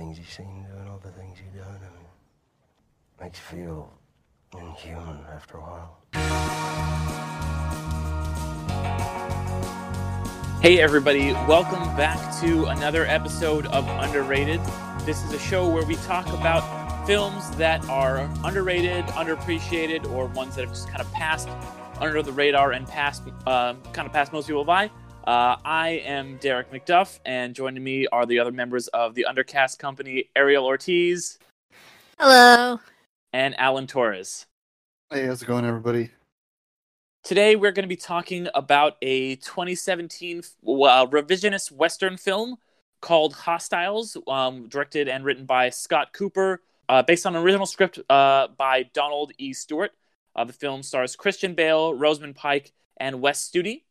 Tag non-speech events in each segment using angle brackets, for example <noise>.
things you've seen, doing all the things you've done, I mean, makes you feel inhuman after a while. Hey, everybody, welcome back to another episode of Underrated. This is a show where we talk about films that are underrated, underappreciated, or ones that have just kind of passed under the radar and passed, uh, kind of passed most people by. Uh, I am Derek McDuff, and joining me are the other members of the Undercast Company, Ariel Ortiz Hello. and Alan Torres. Hey, how's it going, everybody? Today, we're going to be talking about a 2017 uh, revisionist Western film called Hostiles, um, directed and written by Scott Cooper, uh, based on an original script uh, by Donald E. Stewart. Uh, the film stars Christian Bale, Rosamund Pike, and Wes Studi,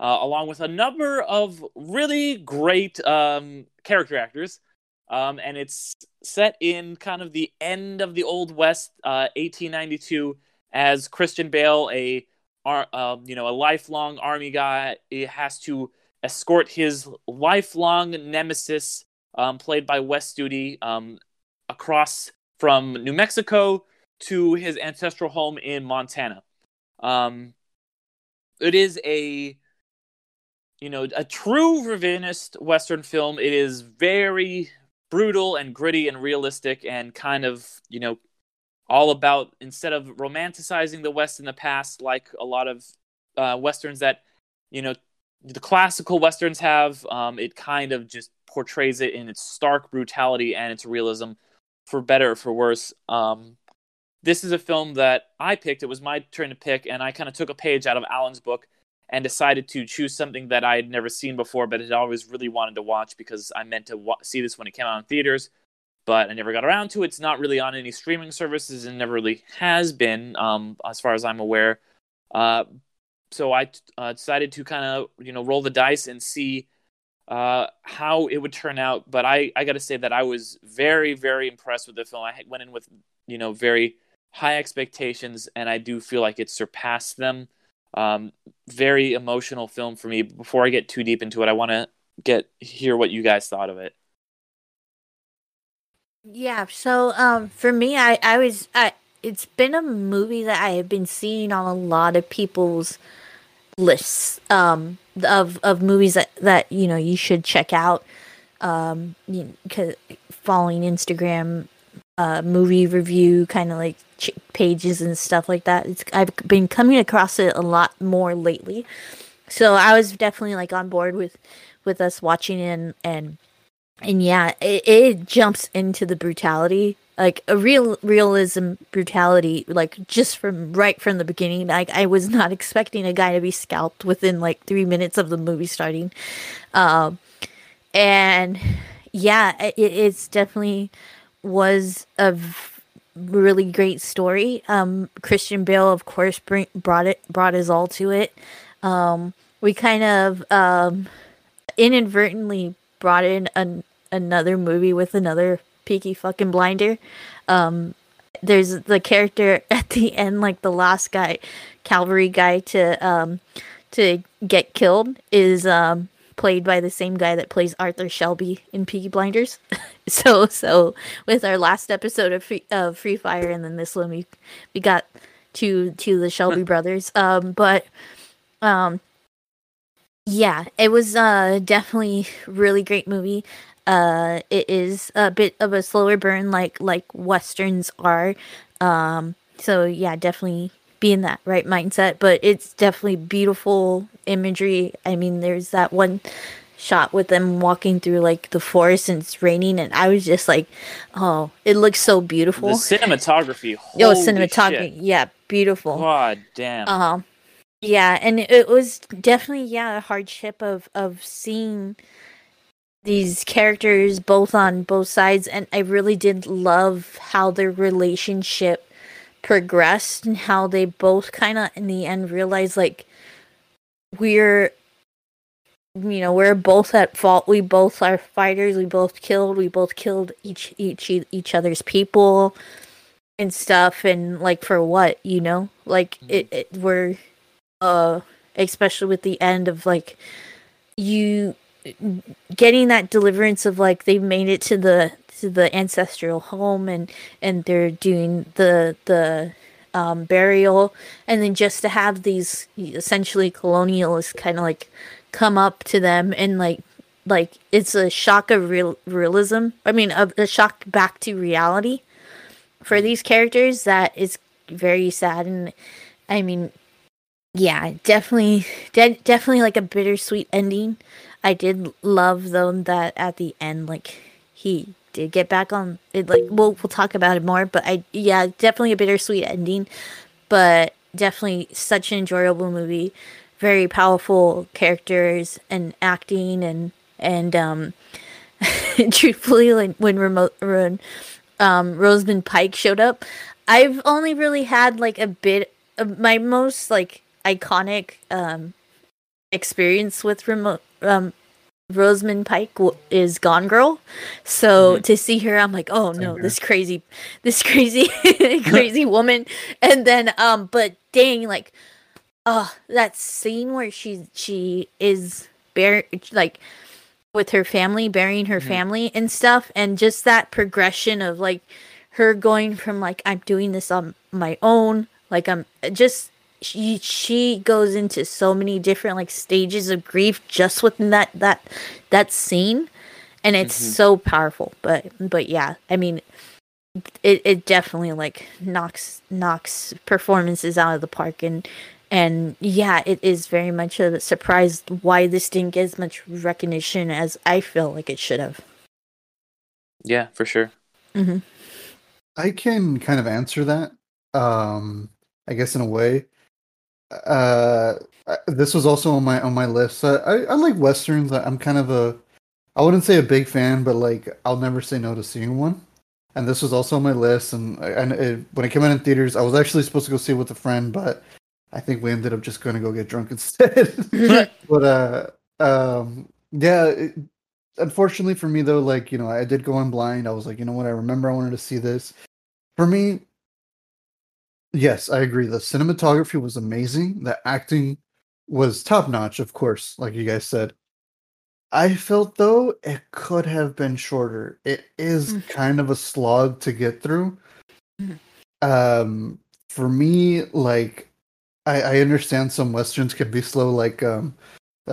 uh, along with a number of really great um, character actors. Um, and it's set in kind of the end of the Old West, uh, 1892, as Christian Bale, a um, you know, a lifelong army guy, has to escort his lifelong nemesis, um, played by Wes Studi, um, across from New Mexico to his ancestral home in Montana. Um, it is a, you know, a true revisionist Western film. It is very brutal and gritty and realistic and kind of, you know, all about instead of romanticizing the West in the past, like a lot of uh, westerns that you know the classical westerns have, um, it kind of just portrays it in its stark brutality and its realism, for better or for worse. Um, this is a film that I picked. It was my turn to pick, and I kind of took a page out of Alan's book and decided to choose something that I had never seen before, but had always really wanted to watch because I meant to wa- see this when it came out in theaters but I never got around to it. It's not really on any streaming services and never really has been, um, as far as I'm aware. Uh, so I uh, decided to kind of you know roll the dice and see uh, how it would turn out. But I, I got to say that I was very very impressed with the film. I went in with you know very high expectations, and I do feel like it surpassed them. Um, very emotional film for me. Before I get too deep into it, I want to get hear what you guys thought of it. Yeah, so um for me I I was I it's been a movie that I have been seeing on a lot of people's lists um of of movies that that you know you should check out um you know, following Instagram uh movie review kind of like ch- pages and stuff like that. It's I've been coming across it a lot more lately. So I was definitely like on board with with us watching it and and and yeah, it, it jumps into the brutality, like a real realism brutality, like just from right from the beginning. Like I was not <laughs> expecting a guy to be scalped within like three minutes of the movie starting, um, and yeah, it, it's definitely was a really great story. Um, Christian Bale, of course, bring, brought it brought his all to it. Um, we kind of um, inadvertently brought in an, another movie with another Peaky fucking blinder. Um, there's the character <laughs> at the end, like the last guy, cavalry guy to um, to get killed is um, played by the same guy that plays Arthur Shelby in Peaky Blinders. <laughs> so so with our last episode of Free, of Free Fire and then this one we we got to to the Shelby brothers. Um, but um, yeah, it was uh definitely really great movie. Uh, it is a bit of a slower burn, like like westerns are. Um, so yeah, definitely be in that right mindset. But it's definitely beautiful imagery. I mean, there's that one shot with them walking through like the forest and it's raining, and I was just like, oh, it looks so beautiful. The cinematography. <laughs> Yo, cinematography, shit. yeah, beautiful. God damn. Um, Yeah, and it was definitely yeah a hardship of of seeing these characters both on both sides, and I really did love how their relationship progressed and how they both kind of in the end realized like we're you know we're both at fault. We both are fighters. We both killed. We both killed each each each other's people and stuff. And like for what you know? Like it, it we're uh especially with the end of like you getting that deliverance of like they made it to the to the ancestral home and and they're doing the the um, burial. And then just to have these essentially colonialists kind of like come up to them and like like it's a shock of real realism. I mean a, a shock back to reality for these characters that is very sad. And i mean yeah definitely de- definitely like a bittersweet ending. I did love though that at the end like he did get back on it like we'll we'll talk about it more but i yeah definitely a bittersweet ending but definitely such an enjoyable movie. Very powerful characters and acting and and um <laughs> truthfully like when remote when um rosamund pike showed up i've only really had like a bit of my most like iconic um experience with remote um Rosamund Pike w- is Gone Girl. So Mm-hmm. to see her, I'm like, oh no, this crazy, this <laughs> crazy, crazy <laughs> woman. And then, um, but dang, like, oh, that scene where she she is bare like with her family, burying her Mhm. family and stuff, and just that progression of like her going from like I'm doing this on my own, like I'm just she she goes into so many different like stages of grief just within that that that scene and it's Mhm. so powerful but but yeah i mean it, it definitely like knocks knocks performances out of the park and and yeah it is very much a surprise why this didn't get as much recognition as i feel like it should have Yeah, for sure. hmm I can kind of answer that. Um, I guess in a way. Uh, this was also on my on my list. Uh, I I like westerns. I- I'm kind of a, I wouldn't say a big fan, but like I'll never say no to seeing one. And this was also on my list. And and it, when it came out in theaters, I was actually supposed to go see it with a friend, but I think we ended up just going to go get drunk instead. <laughs> but uh, um, yeah. It, unfortunately for me though, like you know, I did go in blind. I was like, you know what? I remember I wanted to see this. For me, yes, I agree. The cinematography was amazing. The acting was top notch, of course, like you guys said. I felt though it could have been shorter. It is Mm. kind of a slog to get through. Mhm. Um, for me, like I, I understand some westerns can be slow. Like um,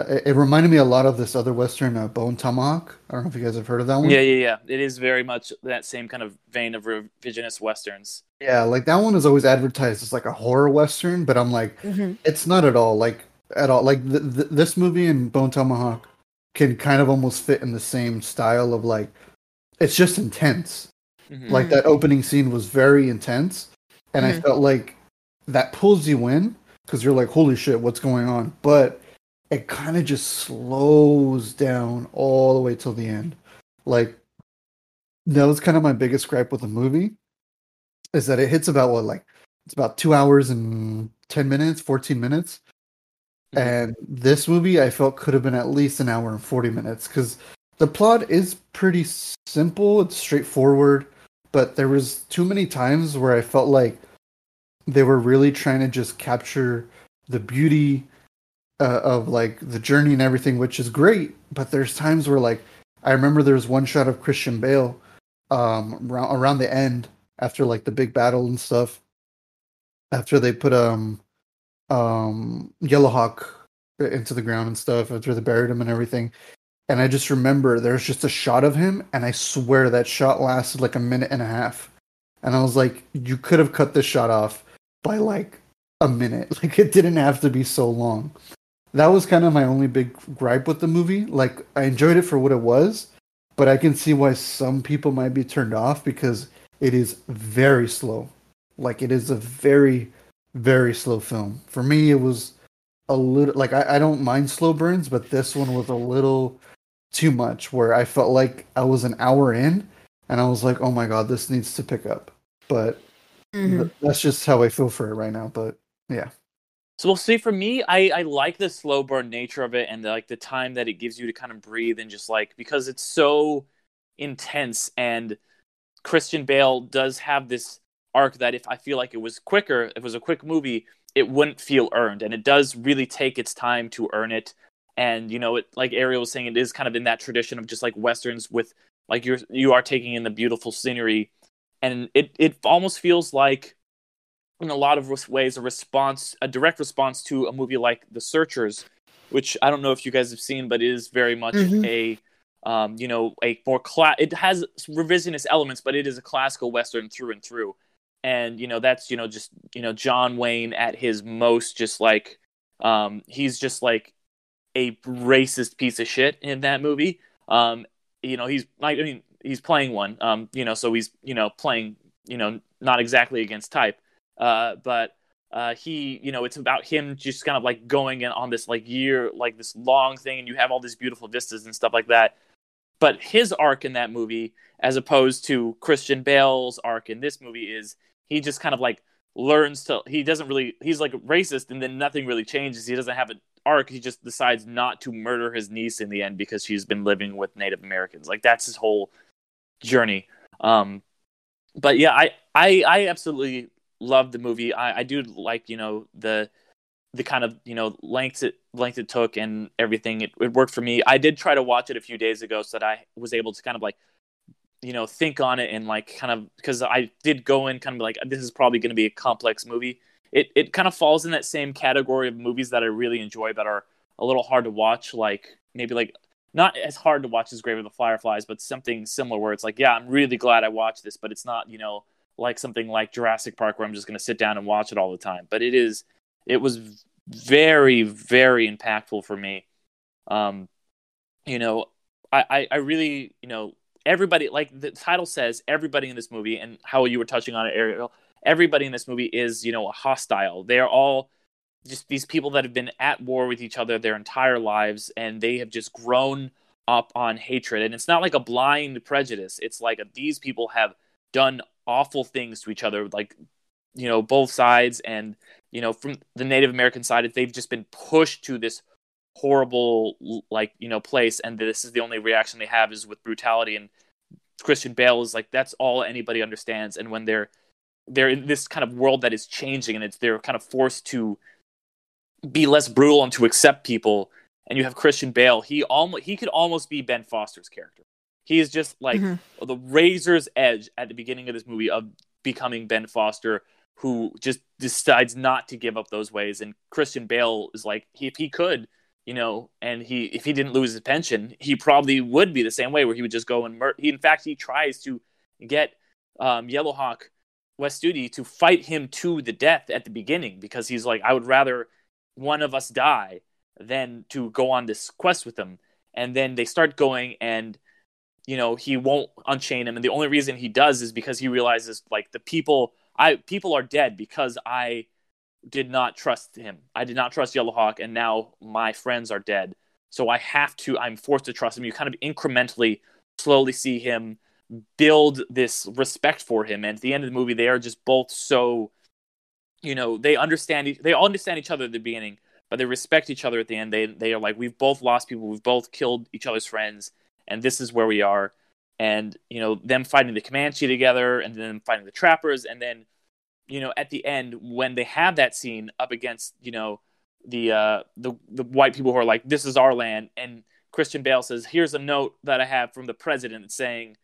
it, it reminded me a lot of this other western, uh, Bone Tomahawk. I don't know if you guys have heard of that one. Yeah, yeah, yeah. It is very much that same kind of vein of revisionist westerns. Yeah, like that one is always advertised as like a horror western, but I'm like, hmm it's not at all. Like at all. Like th- th- this movie and Bone Tomahawk can kind of almost fit in the same style of like, it's just intense. Mhm. Like that opening scene was very intense, and I Mhm. felt like that pulls you in because you're like, holy shit, what's going on? But it kind of just slows down all the way till the end. Like that was kind of my biggest gripe with the movie is that it hits about what like it's about two hours and 10 minutes 14 minutes Mhm. and this movie i felt could have been at least an hour and 40 minutes because the plot is pretty simple it's straightforward but there was too many times where i felt like they were really trying to just capture the beauty uh, of like the journey and everything which is great but there's times where like i remember there was one shot of christian bale um around, the end after like the big battle and stuff. After they put um um yellowhawk into the ground and stuff after they buried him and everything. And i just remember there's just a shot of him and i swear that shot lasted like a minute and a half. And i was like you could have cut this shot off by like a minute. <laughs> Like it didn't have to be so long that was kind of my only big gripe with the movie like i enjoyed it for what it was but i can see why some people might be turned off because it is very slow like it is a very very slow film for me it was a little like I, I don't mind slow burns, but this one was a little too much where I felt like I was an hour in and I was like, oh my god, this needs to pick up. But Mhm. th- that's just how I feel for it right now. But yeah. So we'll see. For me, I, I like the slow burn nature of it and the, like the time that it gives you to kind of breathe and just like because it's so intense and Christian Bale does have this arc that if I feel like it was quicker, if it was a quick movie, it wouldn't feel earned, and it does really take its time to earn it. And you know, it like Ariel was saying, it is kind of in that tradition of just like westerns with like you're you are taking in the beautiful scenery, and it it almost feels like in a lot of ways a response a direct response to a movie like the searchers which i don't know if you guys have seen but it is very much Mhm. a um, you know a more cla- it has revisionist elements but it is a classical western through and through. And you know that's you know just you know john wayne at his most just like um, he's just like a racist piece of shit in that movie. Um, you know he's like i mean he's playing one um, you know so he's you know playing you know not exactly against type uh, but uh, he, you know, it's about him just kind of like going in on this like year, like this long thing, and you have all these beautiful vistas and stuff like that. But his arc in that movie, as opposed to Christian Bale's arc in this movie, is he just kind of like learns to. He doesn't really. He's like racist, and then nothing really changes. He doesn't have an arc. He just decides not to murder his niece in the end because she's been living with Native Americans. Like that's his whole journey. Um, but yeah, I, I, I absolutely love the movie. I, I do like you know the the kind of you know length it length it took and everything. It, it worked for me. I did try to watch it a few days ago so that I was able to kind of like you know think on it and like kind of because I did go in kind of like this is probably going to be a complex movie. It it kind of falls in that same category of movies that I really enjoy that are a little hard to watch. Like maybe like not as hard to watch as Grave of the Fireflies, but something similar where it's like, yeah, I'm really glad I watched this, but it's not, you know, like something like Jurassic Park where I'm just going to sit down and watch it all the time. But it is, it was very, very impactful for me. Um, you know, I, I, I really, you know, everybody, like the title says, everybody in this movie, and how you were touching on it, Ariel, everybody in this movie is, you know, a hostile. They're all just these people that have been at war with each other their entire lives and they have just grown up on hatred and it's not like a blind prejudice it's like these people have done awful things to each other like you know both sides and you know from the native american side they've just been pushed to this horrible like you know place and this is the only reaction they have is with brutality and christian bale is like that's all anybody understands and when they're they're in this kind of world that is changing and it's they're kind of forced to be less brutal and to accept people. And you have Christian Bale. He almost he could almost be Ben Foster's character. He is just like Mhm. the razor's edge at the beginning of this movie of becoming Ben Foster, who just decides not to give up those ways. And Christian Bale is like, he, if he could, you know, and he if he didn't lose his pension, he probably would be the same way, where he would just go and murder. He, in fact, he tries to get um, Yellowhawk Wes Studi to fight him to the death at the beginning because he's like, I would rather one of us die than to go on this quest with him. And then they start going and you know, he won't unchain him and the only reason he does is because he realizes like the people I people are dead because I did not trust him. I did not trust Yellowhawk and now my friends are dead. So I have to I'm forced to trust him. You kind of incrementally slowly see him build this respect for him and at the end of the movie they are just both so you know they understand they all understand each other at the beginning but they respect each other at the end they they are like we've both lost people we've both killed each other's friends and this is where we are. And you know them fighting the comanche together and then fighting the trappers. And then you know at the end when they have that scene up against you know the uh the the white people who are like this is our land. And christian bale says here's a note that i have from the president saying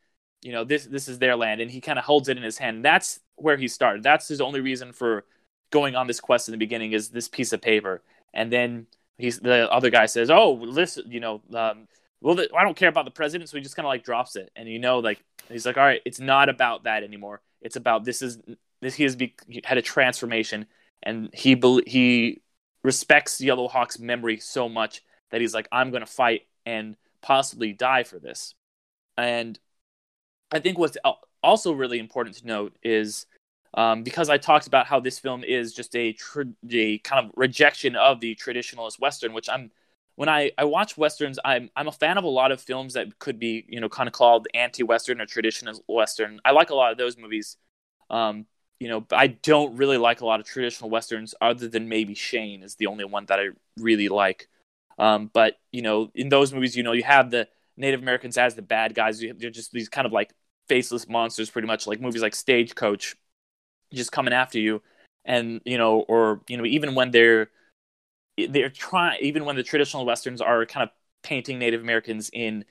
you know this this is their land. And he kind of holds it in his hand. That's where he started. That's his only reason for going on this quest in the beginning is this piece of paper. And then he's the other guy says oh listen you know um, well the, i don't care about the president so he just kind of like drops it. And you know like he's like all right it's not about that anymore. It's about this is this he has be, he had a transformation and he bel he respects yellowhawk's memory so much that he's like i'm going to fight and possibly die for this and i think what's also really important to note is um, because I talked about how this film is just a, tr- a kind of rejection of the traditionalist Western, which I'm when I, I watch westerns, I'm I'm a fan of a lot of films that could be you know kind of called anti-western or traditional western. I like a lot of those movies, um, you know. I don't really like a lot of traditional westerns, other than maybe Shane is the only one that I really like. Um, but you know, in those movies, you know, you have the Native Americans as the bad guys. They're just these kind of like faceless monsters, pretty much like movies like Stagecoach, just coming after you, and you know, or you know, even when they're they're trying, even when the traditional westerns are kind of painting Native Americans in,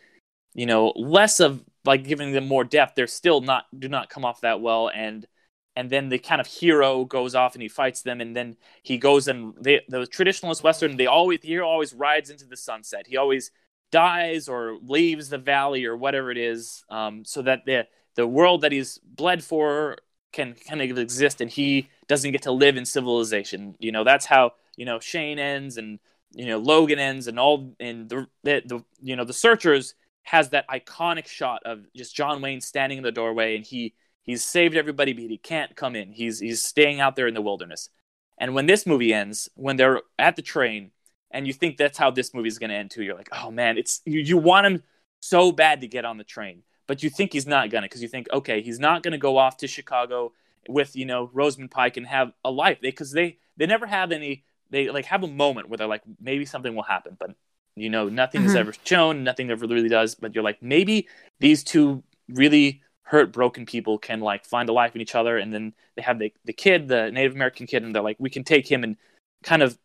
you know, less of like giving them more depth, they're still not do not come off that well, and and then the kind of hero goes off and he fights them and then he goes and they, the traditionalist western they always the hero always rides into the sunset. He always dies or leaves the valley or whatever it is um, so that the the world that he's bled for can kind of exist and he doesn't get to live in civilization. You know that's how you know shane ends and you know logan ends and all and the, the, the you know the searchers has that iconic shot of just john wayne standing in the doorway and he He's saved everybody, but he can't come in. He's he's staying out there in the wilderness. And when this movie ends, when they're at the train, and you think that's how this movie is going to end too, you're like, oh man, it's you, you want him so bad to get on the train, but you think he's not gonna because you think, okay, he's not gonna go off to Chicago with you know Rosamund Pike and have a life because they, they they never have any they like have a moment where they're like maybe something will happen, but you know nothing mm-hmm. is ever shown, nothing ever really does. But you're like maybe these two really hurt broken people can like find a life in each other and then they have the, the kid the native american kid and they're like we can take him and kind of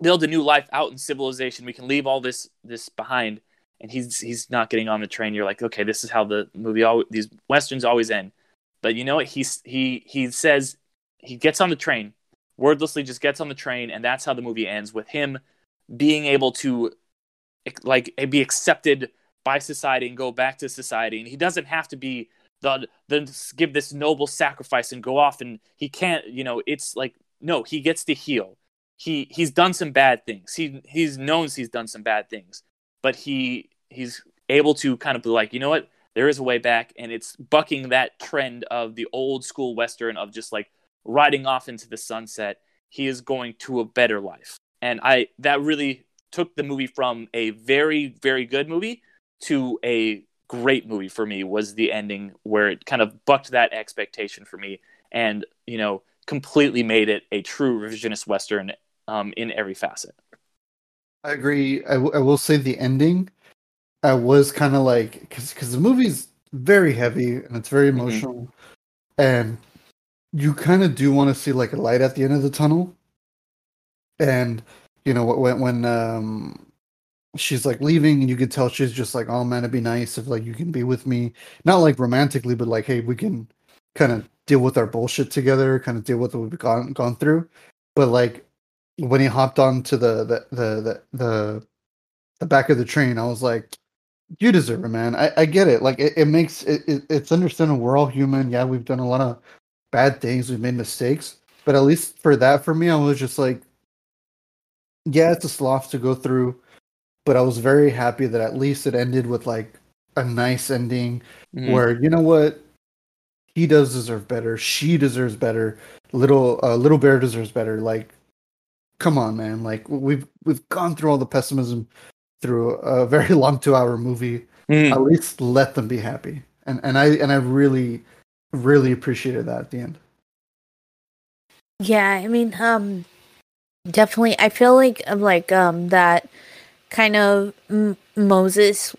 build a new life out in civilization we can leave all this this behind and he's he's not getting on the train you're like okay this is how the movie all these westerns always end but you know what he's he he says he gets on the train wordlessly just gets on the train and that's how the movie ends with him being able to like eh, be accepted by society and go back to society. And he doesn't have to be the then give this noble sacrifice and go off and he can't you know it's like no he gets to heal. He he's done some bad things. He he's knows he's done some bad things but he he's able to kind of be like you know what? There is a way back and it's bucking that trend of the old school western of just like riding off into the sunset he is going to a better life and i that really took the movie from a very very good movie to a great movie for me was the ending where it kind of bucked that expectation for me and you know completely made it a true revisionist western um, in every facet i agree I, w- I will say the ending i was kind of like because because the movie's very heavy and it's very mm-hmm. emotional mm-hmm. and you kind of do want to see like a light at the end of the tunnel. And you know when when um she's like leaving and you can tell she's just like oh man it'd be nice if like you can be with me. Not like romantically but like hey we can kind of deal with our bullshit together kind of deal with what we've gone gone through. But like when he hopped onto the the the the, the, the back of the train i was like you deserve it man. I, I get it. Like it, it makes it, it it's understandable. We're all human. Yeah we've done a lot of bad things we've made mistakes but at least for that for me i was just like yeah it's a sloth to go through but I was very happy that at least it ended with like a nice ending mm-hmm. where you know what he does deserve better, she deserves better, little uh, little bear deserves better. Like, come on, man! Like we've we've gone through all the pessimism through a very long two hour movie. Mm. At least let them be happy, and and I and I really really appreciated that at the end. Yeah, I mean, um, definitely. I feel like like um that kind of M- Moses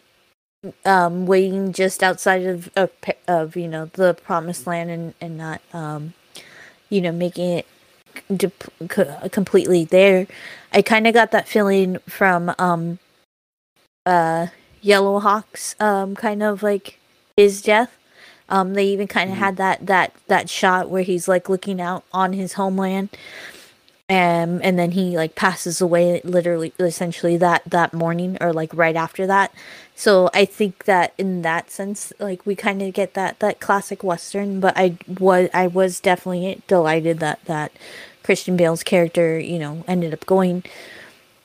um, waiting just outside of, of, of you know the promised land and and not um, you know making it de- completely there. I kind of got that feeling from um, uh, Yellowhawk's um, kind of like his death. Um, they even kind of mm-hmm. had that that that shot where he's like looking out on his homeland um and then he like passes away literally essentially that that morning or like right after that so i think that in that sense like we kind of get that that classic western but i was i was definitely delighted that that christian bale's character you know ended up going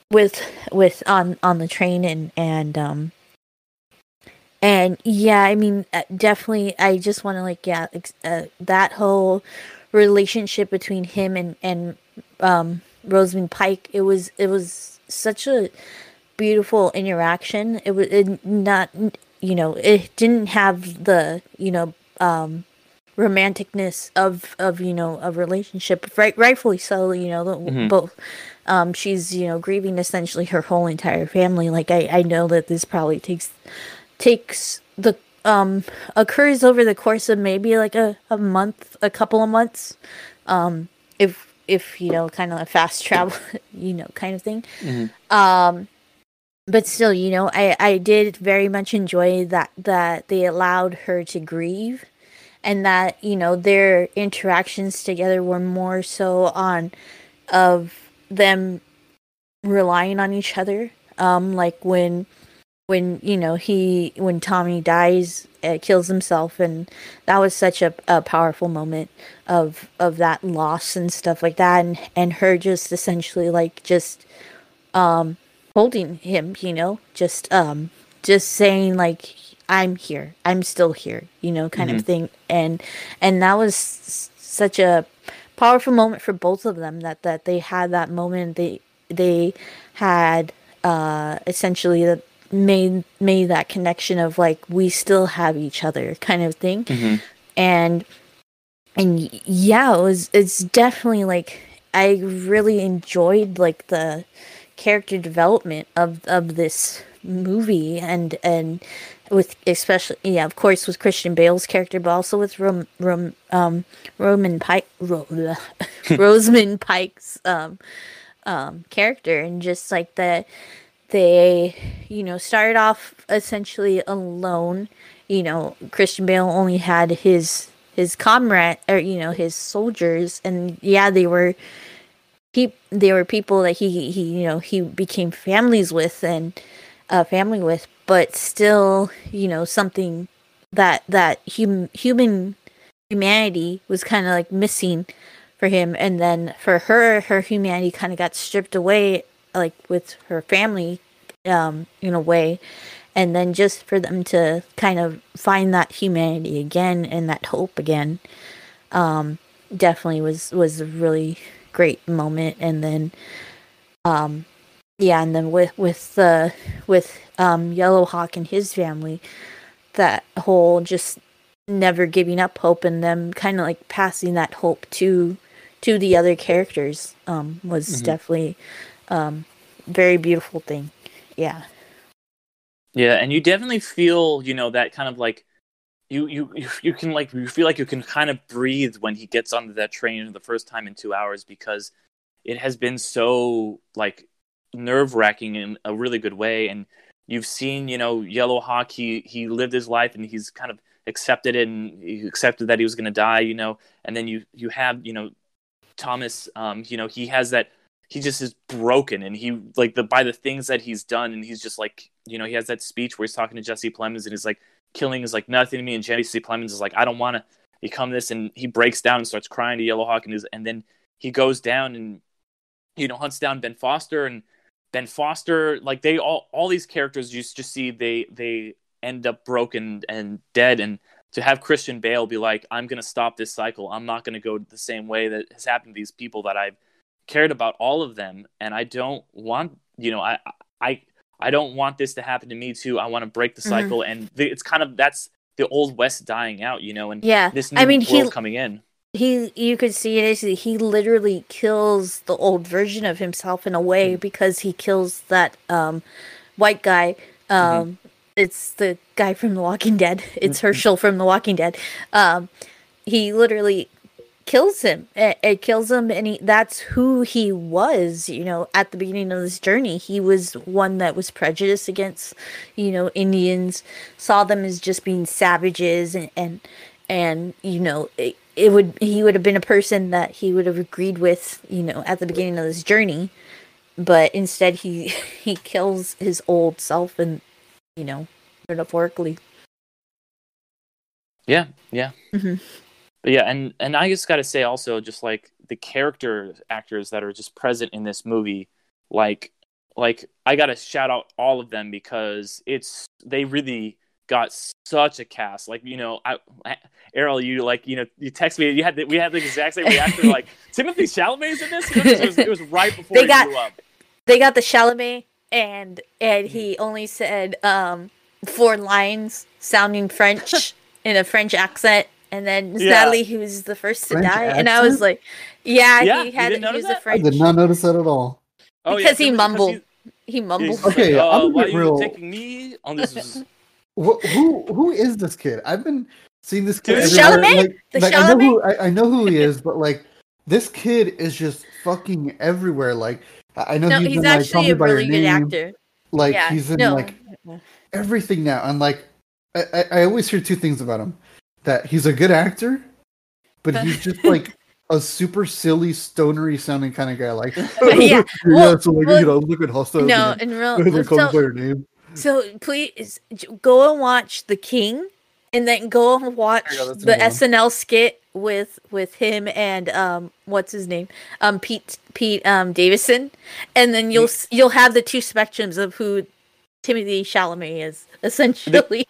with with on on the train and and um and yeah i mean uh, definitely i just want to like yeah uh, that whole relationship between him and and um, Rosamund Pike. It was it was such a beautiful interaction. It was it not you know it didn't have the you know um, romanticness of of you know a relationship right rightfully so you know Mhm. both um she's you know grieving essentially her whole entire family like i i know that this probably takes takes the um occurs over the course of maybe like a, a month a couple of months. Um if if you know kind of a fast travel <laughs> you know kind of thing. Um but still you know i i did very much enjoy that that they allowed her to grieve and that you know their interactions together were more so on of them relying on each other. Um like when when you know he when tommy dies uh, kills himself. And that was such a, a powerful moment of of that loss and stuff like that. And and her just essentially like just um holding him you know just um just saying like i'm here. I'm still here you know kind of thing. And and that was s- such a powerful moment for both of them that that they had that moment. They they had uh essentially that made made that connection of like we still have each other kind of thing. And and yeah it was it's definitely like i really enjoyed like the character development of of this movie and and with especially yeah of course with christian bale's character but also with rom, rom um roman pike Ro, <laughs> rosamund pike's um um character and just like the they you know started off essentially alone. You know christian bale only had his his comrade or you know his soldiers and yeah they were he they were people that he he you know he became families with and uh family with but still you know something that that hum, human humanity was kind of like missing for him. And then for her her humanity kind of got stripped away like with her family um in a way. And then just for them to kind of find that humanity again and that hope again um definitely was was a really great moment. And then um yeah and then with with the with um yellow hawk and his family that whole just never giving up hope and them kind of like passing that hope to to the other characters um was definitely um very beautiful thing. Yeah. Yeah, and you definitely feel, you know, that kind of like you you you- can like you feel like you can kind of breathe when he gets onto that train the first time in 2 hours because it has been so like nerve-wracking in a really good way. And you've seen, you know, Yellow Hawk he he lived his life and he's kind of accepted it and he accepted that he was going to die, you know, and then you you have, you know, Thomas um you know, he has that he just is broken and he like the by the things that he's done and he's just like you know he has that speech where he's talking to Jesse Plemons and he's like killing is like nothing to me. And Jesse Plemons is like I don't want to become this. And he breaks down and starts crying to Yellow Hawk and and then he goes down and you know hunts down Ben Foster and Ben Foster like they all all these characters you just see they they end up broken and dead. And to have Christian Bale be like I'm going to stop this cycle. I'm not going to go the same way that has happened to these people that I've cared about all of them and i don't want you know i i i don't want this to happen to me too. I want to break the Mhm. cycle and the, it's kind of that's the old west dying out you know and yeah this new i mean he coming in. he you could see it he literally kills the old version of himself in a way because he kills that um white guy um it's the guy from the walking dead. <laughs> It's hershel from the walking dead. Um he literally kills him. It, it kills him and he that's who he was you know at the beginning of this journey. He was one that was prejudiced against you know indians saw them as just being savages and and, and you know it, it would he would have been a person that he would have agreed with you know at the beginning of this journey but instead he <laughs> he kills his old self and you know metaphorically. Yeah yeah. Mhm. But yeah and and i just gotta say also just like the character actors that are just present in this movie like like i gotta shout out all of them because it's they really got such a cast. Like you know, I, <laughs> Ariel, you like you know, you text me. You had the, we had the exact same reaction. like <laughs> Timothy Chalamet's in this. You know, it, was, it was right before They he got- grew up. they got the Chalamet, and and he only said um four lines sounding French <laughs> in a French accent, and then Yeah. Natalie, who was the first to French die, and I was like, yeah, Yeah, he you had didn't he notice was a that? I did not notice that at all. Oh, because he mumbled. he's- He he's mumbled. like, Okay, uh, I'm a why bit are you real- taking me on this? <laughs> Wh- who who is this kid? I've been seeing this kid. Dude, everywhere, Chalamet? Like, The like, I know who I, I know who he is, <laughs> but like this kid is just fucking everywhere. Like I I know No, he's, he's in, like, Call actually Me a by really good Name. actor. Like yeah, he's in no. like everything now, and like I, I, I always hear two things about him: that he's a good actor, but he's just like a super silly, stonery sounding kind of guy. Like <laughs> <laughs> Yeah, well- so like well, you know, look at hostile. no, in real. <laughs> they call me by So, your name. so please go and watch The King, and then go and watch go, the another one. SNL skit with with him and um what's his name um Pete Pete um Davidson, and then you'll s- you'll have the two spectrums of who Timothy Chalamet is essentially.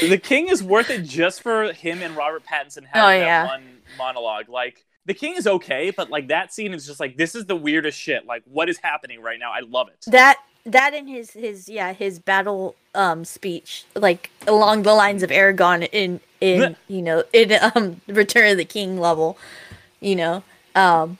The King is worth it just for him and Robert Pattinson having Oh, that one monologue. Like the King is okay, but like that scene is just like this is the weirdest shit. Like what is happening right now? I love it. that that and his his yeah his battle um speech like along the lines of Aragorn in in you know in um Return of the King level, you know um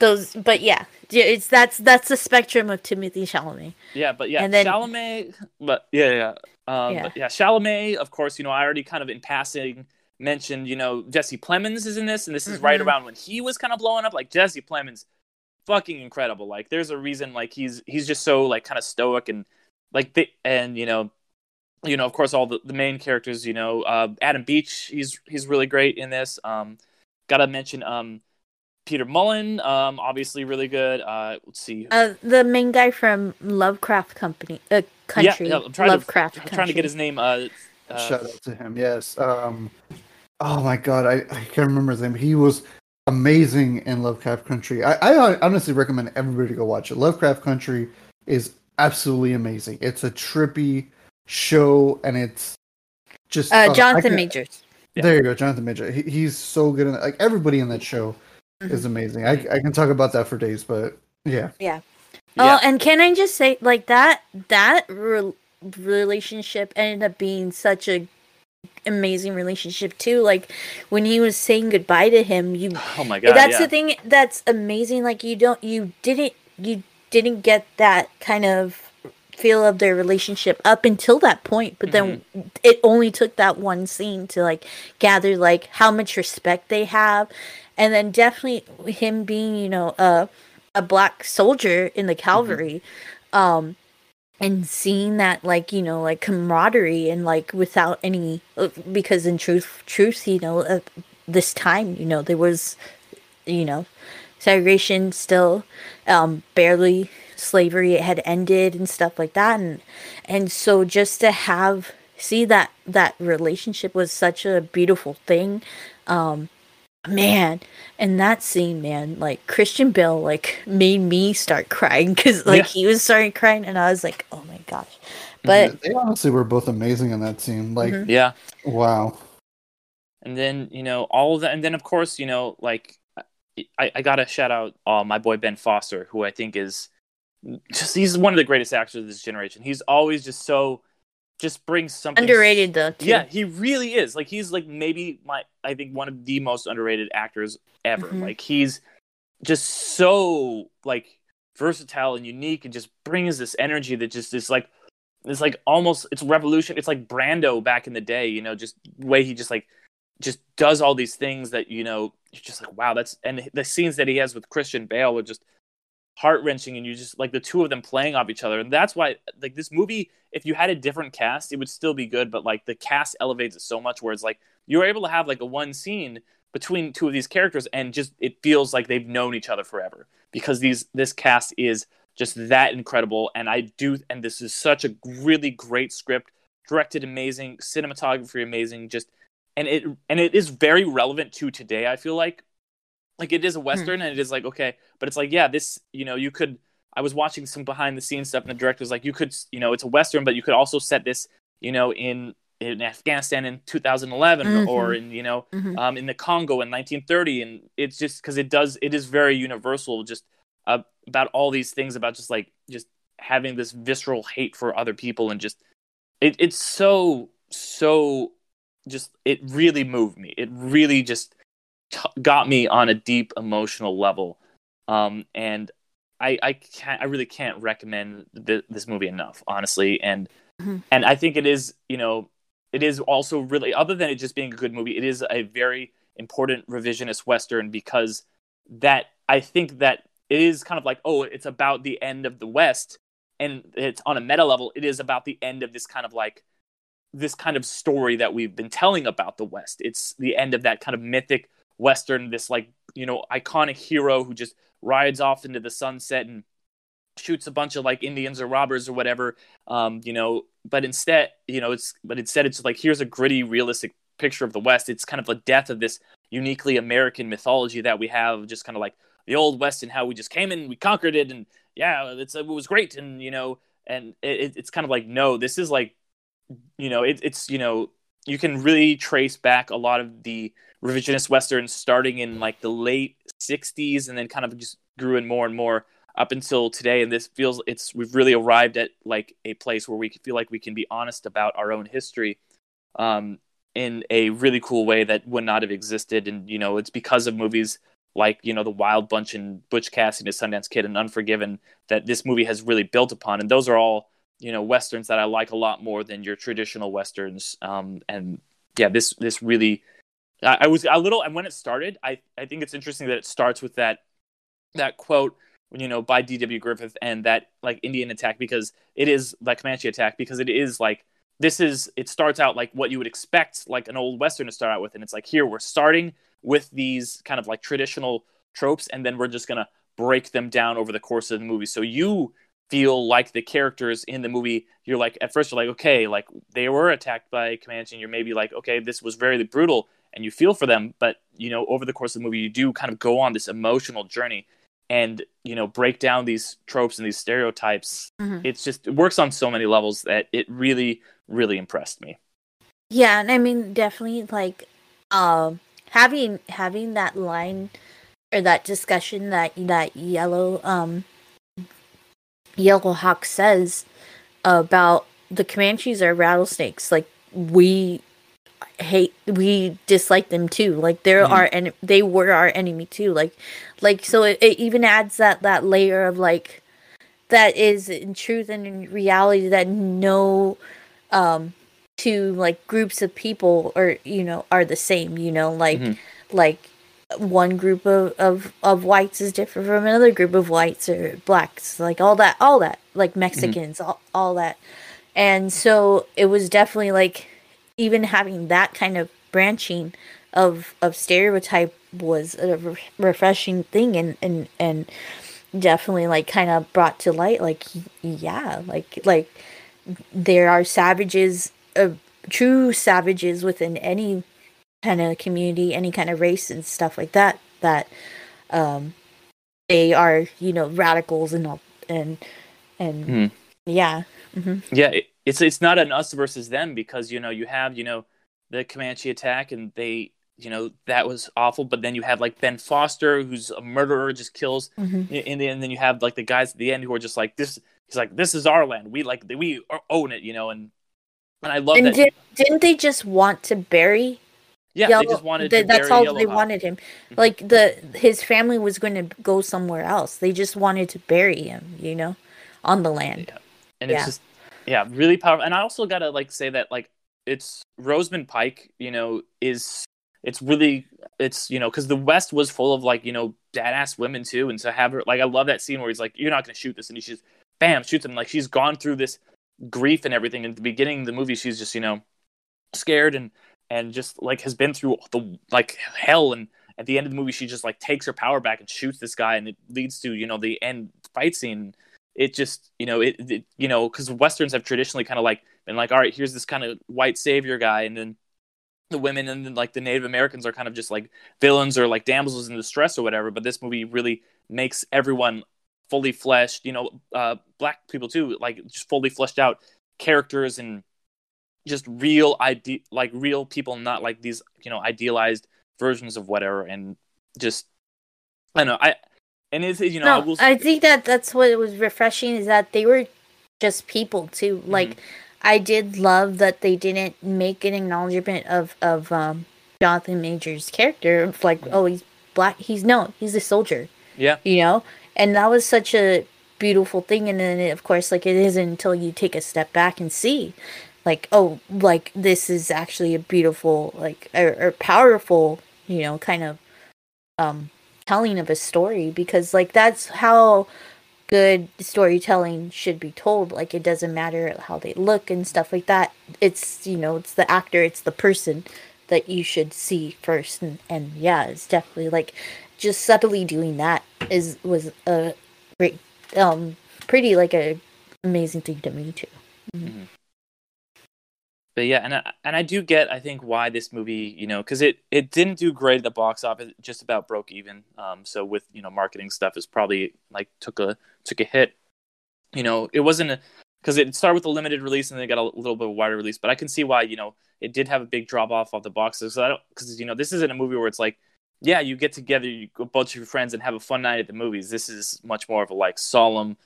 those but yeah yeah, it's that's that's the spectrum of Timothy Chalamet. Yeah, but yeah, And then- Chalamet. But yeah, yeah, um, Yeah. But yeah, Chalamet. Of course, you know I already kind of in passing mentioned. You know Jesse Plemons is in this, and this is right Mhm. around when he was kind of blowing up. Like Jesse Plemons, fucking incredible. Like there's a reason. Like he's he's just so like kind of stoic and like the and you know. You know, of course, all the, the main characters. You know, uh, Adam Beach. He's he's really great in this. Um, gotta mention um, Peter Mullan. Um, obviously really good. Uh, let's see. Uh, the main guy from Lovecraft Company, uh, country. Yeah, yeah, I'm trying Lovecraft. to I'm trying to get his name. Uh, uh, Shout out to him. Yes. Um. Oh my God, I, I can't remember his name. He was amazing in Lovecraft Country. I, I honestly recommend everybody to go watch it. Lovecraft Country is absolutely amazing. It's a trippy show, and it's just Uh, Jonathan can't- Majors. Yeah. There you go, Jonathan Major. He, he's so good in. Like everybody in that show Mm-hmm. is amazing. I I can talk about that for days, but yeah. Yeah. Yeah. Oh, and can I just say, like that that re- relationship ended up being such a amazing relationship too. Like when he was saying goodbye to him, you Oh my god! that's yeah. the thing that's amazing. Like you don't, you didn't, you didn't get that kind of feel of their relationship up until that point. But then Mm-hmm. it only took that one scene to like gather like how much respect they have, and then definitely him being you know a a black soldier in Mm-hmm. the cavalry, um. And seeing that, like you know, like camaraderie, and like without any, uh, because in truth, truth, you know, uh, this time, you know, there was you know, segregation still, um, barely slavery it had ended and stuff like that, and and so just to have see that that relationship was such a beautiful thing, um, man, and that scene, man, like Christian Bale, like made me start crying because like Yeah. he was starting crying, and I was like, oh my gosh, but they honestly were both amazing in that scene. Like, Mhm. Yeah, wow. and then you know all of that, and then of course you know like I, I gotta shout out uh, my boy Ben Foster, who I think is just he's one of the greatest actors of this generation. He's always just so just brings something underrated though. Too. Yeah, he really is. Like he's like maybe my I think one of the most underrated actors ever. Mhm. Like he's just so like versatile and unique and just brings this energy that just is like it's like almost it's revolution. It's like Brando back in the day, you know, just way he just like just does all these things that you know you're just like wow that's and the scenes that he has with Christian Bale are just heart wrenching and you just like the two of them playing off each other. And that's why like this movie if you had a different cast it would still be good but like the cast elevates it so much where it's like you're able to have like a one scene between two of these characters and just it feels like they've known each other forever because these this cast is just that incredible. And I do and this is such a really great script directed amazing cinematography amazing just and it and it is very relevant to today i feel like like it is a western and it is like okay but it's like yeah this you know you could i was watching some behind the scenes stuff and the director was like you could you know it's a western but you could also set this you know in in Afghanistan in 2011 Mhm. or in you know Mhm. um, in the Congo in 1930 and it's just because it does it is very universal just uh, about all these things about just like just having this visceral hate for other people and just it, it's so so just it really moved me it really just t- got me on a deep emotional level. Um and i i can't i really can't recommend th- this movie enough honestly. And Mhm. and i think it is you know it is also really other than it just being a good movie it is a very important revisionist western because that i think that it is kind of like oh it's about the end of the west and it's on a meta level it is about the end of this kind of like this kind of story that we've been telling about the west. It's the end of that kind of mythic western this like you know iconic hero who just rides off into the sunset and shoots a bunch of like indians or robbers or whatever um you know but instead you know it's but instead it's like here's a gritty realistic picture of the west. It's kind of the death of this uniquely american mythology that we have just kind of like the old west and how we just came in we conquered it and yeah it's it was great and you know and it, it's kind of like no this is like you know it, it's you know you can really trace back a lot of the revisionist westerns starting in like the late 60s and then kind of just grew in more and more up until today. And this feels it's we've really arrived at like a place where we feel like we can be honest about our own history um, in a really cool way that would not have existed. And you know it's because of movies like you know the wild bunch and butch cassidy and sundance kid and unforgiven that this movie has really built upon. And those are all you know westerns that i like a lot more than your traditional westerns. Um, and yeah this this really I, I was a little and when it started i i think it's interesting that it starts with that that quote you know by dw griffith and that like indian attack because it is like comanche attack because it is like this is it starts out like what you would expect like an old western to start out with. And it's like here we're starting with these kind of like traditional tropes and then we're just gonna break them down over the course of the movie. So you feel like the characters in the movie you're like at first you're like okay like they were attacked by comanche and you're maybe like okay this was very brutal and you feel for them but you know over the course of the movie you do kind of go on this emotional journey and you know break down these tropes and these stereotypes Mhm. it's just it works on so many levels that it really really impressed me Yeah, and I mean definitely like um having having that line or that discussion that that yellow um yellow hawk says about the Comanches are rattlesnakes. Like we hate we dislike them too. Like they're Mhm. our and they were our enemy too. Like like so it, it even adds that that layer of like that is in truth and in reality that no um two like groups of people or you know are the same you know like Mhm. like one group of, of of whites is different from another group of whites or blacks like all that all that like mexicans all, all that and so it was definitely like even having that kind of branching of of stereotype was a re- refreshing thing and and and definitely like kind of brought to light like yeah like like there are savages uh, true savages within any kind of community any kind of race and stuff like that that um they are you know radicals and all and and Mhm. yeah hmm yeah it, it's it's not an us versus them because you know you have you know the comanche attack and they you know that was awful. But then you have like ben foster who's a murderer just kills hmm in the and then you have like the guys at the end who are just like this he's like this is our land. We like we own it you know and and i love and that. did, didn't they just want to bury yeah Yellow- they just wanted th- to that's all they wanted him. Mhm. like the his family was going to go somewhere else. They just wanted to bury him you know on the land. Yeah. and it's just yeah really powerful. And i also gotta like say that like it's rosamund pike you know is it's really it's you know because the west was full of like you know badass women too. And to have her like i love that scene where he's like you're not gonna shoot this. And he just bam shoots him. Like she's gone through this grief and everything. And at the beginning of the movie she's just you know scared and and just like has been through the like hell. And at the end of the movie she just like takes her power back and shoots this guy. And it leads to you know the end fight scene it just you know it, it you know because westerns have traditionally kind of like been like all right here's this kind of white savior guy and then the women and then like the native americans are kind of just like villains or like damsels in distress or whatever but this movie really makes everyone fully fleshed you know uh black people too like just fully fleshed out characters and just real ide- like real people, not like these you know idealized versions of whatever, and just I don't know I and it's you know I no, will I think that that's what was refreshing is that they were just people too. Mm-hmm. Like I did love that they didn't make an acknowledgement of of um, Jonathan Majors' character of like oh he's black he's no he's a soldier yeah you know and that was such a beautiful thing and then it, of course like it isn't until you take a step back and see like oh like this is actually a beautiful like or, or powerful you know kind of um telling of a story because like that's how good storytelling should be told. Like it doesn't matter how they look and stuff like that. It's you know it's the actor it's the person that you should see first. And, and yeah it's definitely like just subtly doing that is was a great um pretty like a amazing thing to me too but yeah, and I, and I do get I think why this movie you know because it it didn't do great at the box office, just about broke even. Um, so with you know marketing stuff is probably like took a took a hit. You know, it wasn't because it started with a limited release and then it got a little bit wider release. But I can see why you know it did have a big drop off of the boxes. So I don't because you know this isn't a movie where it's like yeah you get together you, a bunch of your friends and have a fun night at the movies. This is much more of a like solemn,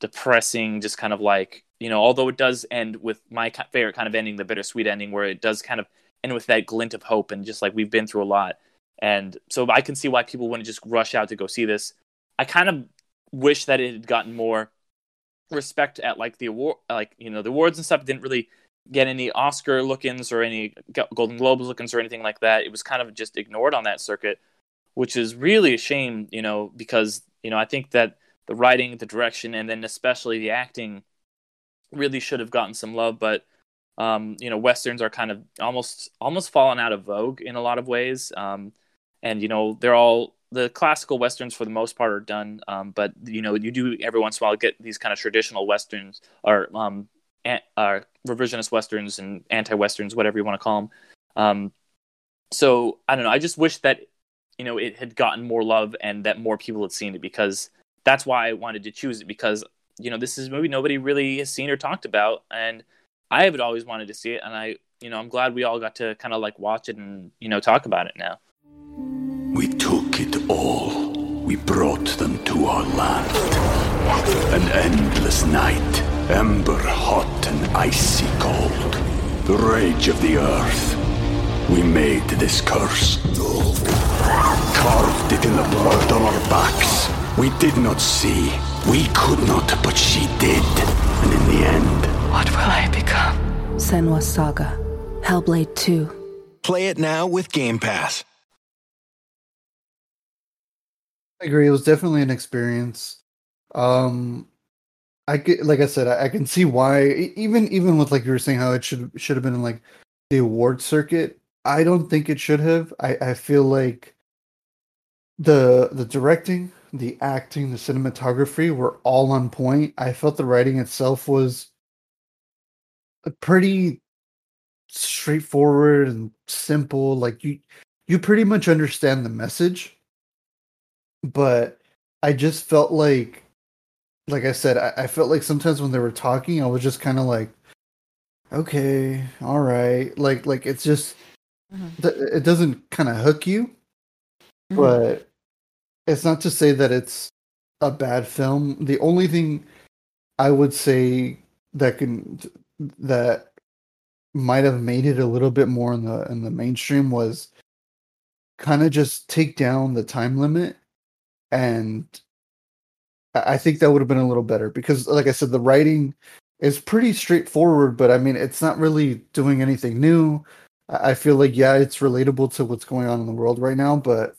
depressing, just kind of like you know, although it does end with my favorite kind of ending, the bittersweet ending, where it does kind of end with that glint of hope and just like we've been through a lot. And so I can see why people wouldn't just rush out to go see this. I kind of wish that it had gotten more respect at like the award, like you know, the awards and stuff. Didn't really get any Oscar look-ins or any Golden Globes look-ins or anything like that. It was kind of just ignored on that circuit, which is really a shame, you know, because you know I think that the writing, the direction, and then especially the acting really should have gotten some love, but um, you know, westerns are kind of almost almost fallen out of vogue in a lot of ways. Um, and you know, they're all the classical westerns for the most part are done. Um, but you know, you do every once in a while get these kind of traditional westerns or um, an, uh, revisionist westerns and anti-westerns, whatever you want to call them. Um, so I don't know. I just wish that you know it had gotten more love and that more people had seen it because that's why I wanted to choose it because you know this is a movie nobody really has seen or talked about and i have always wanted to see it and i you know i'm glad we all got to kind of like watch it and you know talk about it now We took it all. We brought them to our land. An endless night, ember hot and icy cold. The rage of the earth. We made this curse. Carved it in the blood on our backs. We did not see. We could not, but she did. And in the end, What will I become? Senua's Saga. Hellblade 2. Play it now with Game Pass. I agree. It was definitely an experience. Um, I get, like I said, I, I can see why. Even even with like you were saying how it should should have been in like the award circuit. I don't think it should have. I I feel like the the directing, the acting, the cinematography were all on point. I felt the writing itself was a pretty straightforward and simple. Like you you pretty much understand the message but I just felt like, like I said, I, I felt like sometimes when they were talking, I was just kind of like, okay, all right, like like it's just Mhm. th- it doesn't kind of hook you, Mhm. but it's not to say that it's a bad film. The only thing I would say that can that might have made it a little bit more in the in the mainstream was kind of just take down the time limit and I think that would have been a little better because, like I said, the writing is pretty straightforward, but I mean, it's not really doing anything new. I feel like, yeah, it's relatable to what's going on in the world right now, but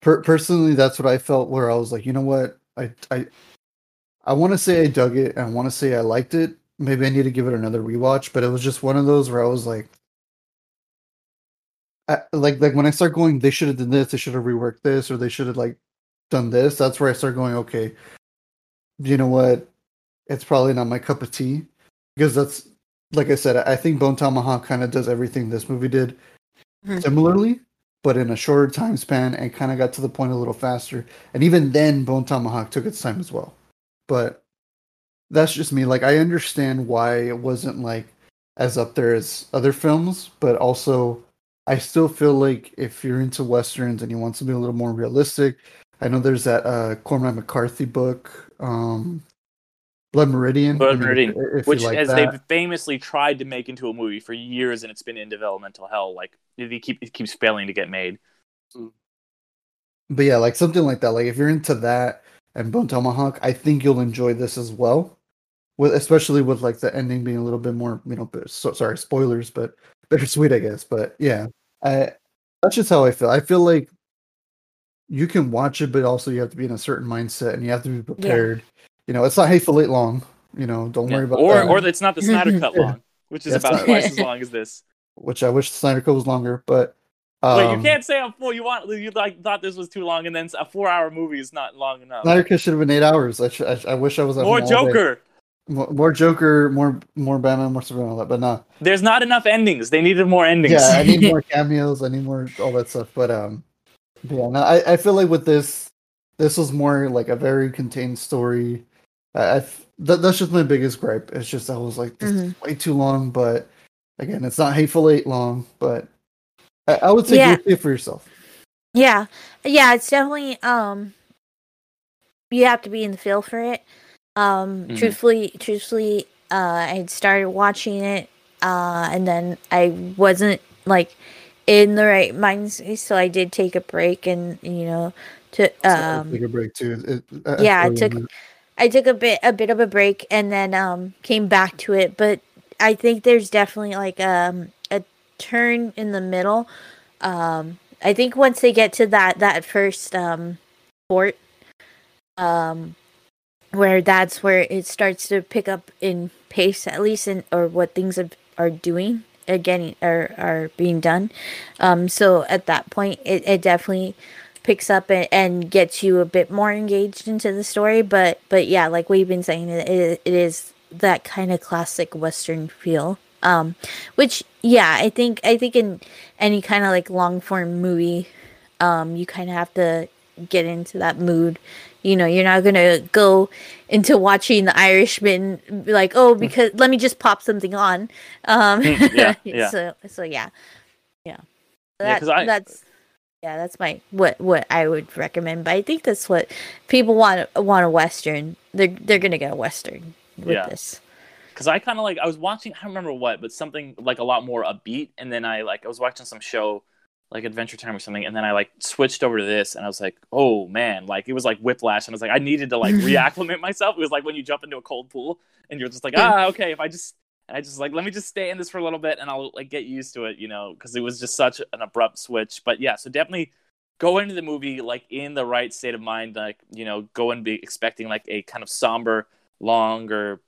per- personally, that's what I felt. Where I was like, you know what, I I I want to say I dug it, and I want to say I liked it. Maybe I need to give it another rewatch, but it was just one of those where I was like, I, like like when I start going, they should have done this, they should have reworked this, or they should have like done this. That's where I start going, okay, you know what? It's probably not my cup of tea because that's like I said. I think Bone Tomahawk kind of does everything this movie did Mhm. similarly, but in a shorter time span and kind of got to the point a little faster. And even then, Bone Tomahawk took its time as well. But that's just me. Like I understand why it wasn't like as up there as other films, but also I still feel like if you're into westerns and you want something a little more realistic, I know there's that uh, Cormac McCarthy book, um, Blood Meridian. Blood Meridian, if- if which like as that. they've famously tried to make into a movie for years, and it's been in developmental hell. Like it, keep, it keeps failing to get made. But yeah, like something like that. Like if you're into that and Bone Tomahawk, I think you'll enjoy this as well. With especially with like the ending being a little bit more, you know, so, sorry, spoilers, but bittersweet, I guess. But yeah, I that's just how I feel. I feel like you can watch it, but also you have to be in a certain mindset and you have to be prepared. You know, it's not hateful eight long. You know, don't Yeah. worry about or that. or it's not the Snyder cut <laughs> long, which is That's about not- twice as long as this. Which I wish the Snyder Code was longer, but um, Wait, you can't say a full. You want you like thought this was too long, and then a four-hour movie is not long enough. Snyder Cut should have been eight hours. I, sh- I, sh- I wish I was at More home all day. Joker. More, more Joker, more more Batman, more Superman, all that. But no, There's not enough endings. They needed more endings. yeah, I need <laughs> more cameos. I need more all that stuff. But um, but yeah, no, I, I feel like with this, this was more like a very contained story. I, I f- that, that's just my biggest gripe. It's just I was like, this is way too long. But again, it's not Hateful Eight long. But I, I would say Yeah. go see it for yourself. Yeah, yeah, it's definitely um. You have to be in the feel for it. Um, Mhm. truthfully, truthfully, uh, I had started watching it, uh, and then I wasn't like in the right mindset, so I did take a break, and you know, to So um, take a break too. It, I- I yeah, I took. I took a bit a bit of a break and then um came back to it, but I think there's definitely like um a turn in the middle. Um I think once they get to that that first um fort um where that's where it starts to pick up in pace at least in or what things have, are doing are getting are are being done. Um so at that point it, it definitely picks up and, and gets you a bit more engaged into the story but but yeah like we've been saying it, it is that kind of classic western feel. Um which yeah i think i think in any kind of like long form movie um you kind of have to get into that mood. You know you're not gonna go into watching the irishman be like oh because let me just pop something on. Um <laughs> Yeah, yeah. so so yeah. Yeah. Yeah, I- that's yeah that's my what what i would recommend but i think that's what people want want a western. They're they're gonna get a western with Yeah. this because I kind of like I was watching I don't remember what, but something like a lot more upbeat, and then I like I was watching some show like Adventure Time or something, and then I like switched over to this, and I was like, oh man, like it was like whiplash, and I was like, I needed to like <laughs> reacclimate myself. It was like when you jump into a cold pool, and you're just like, ah, okay, if I just and I just like let me just stay in this for a little bit, and I'll like get used to it, you know, because it was just such an abrupt switch. But yeah, so definitely go into the movie like in the right state of mind, like you know, go and be expecting like a kind of somber, longer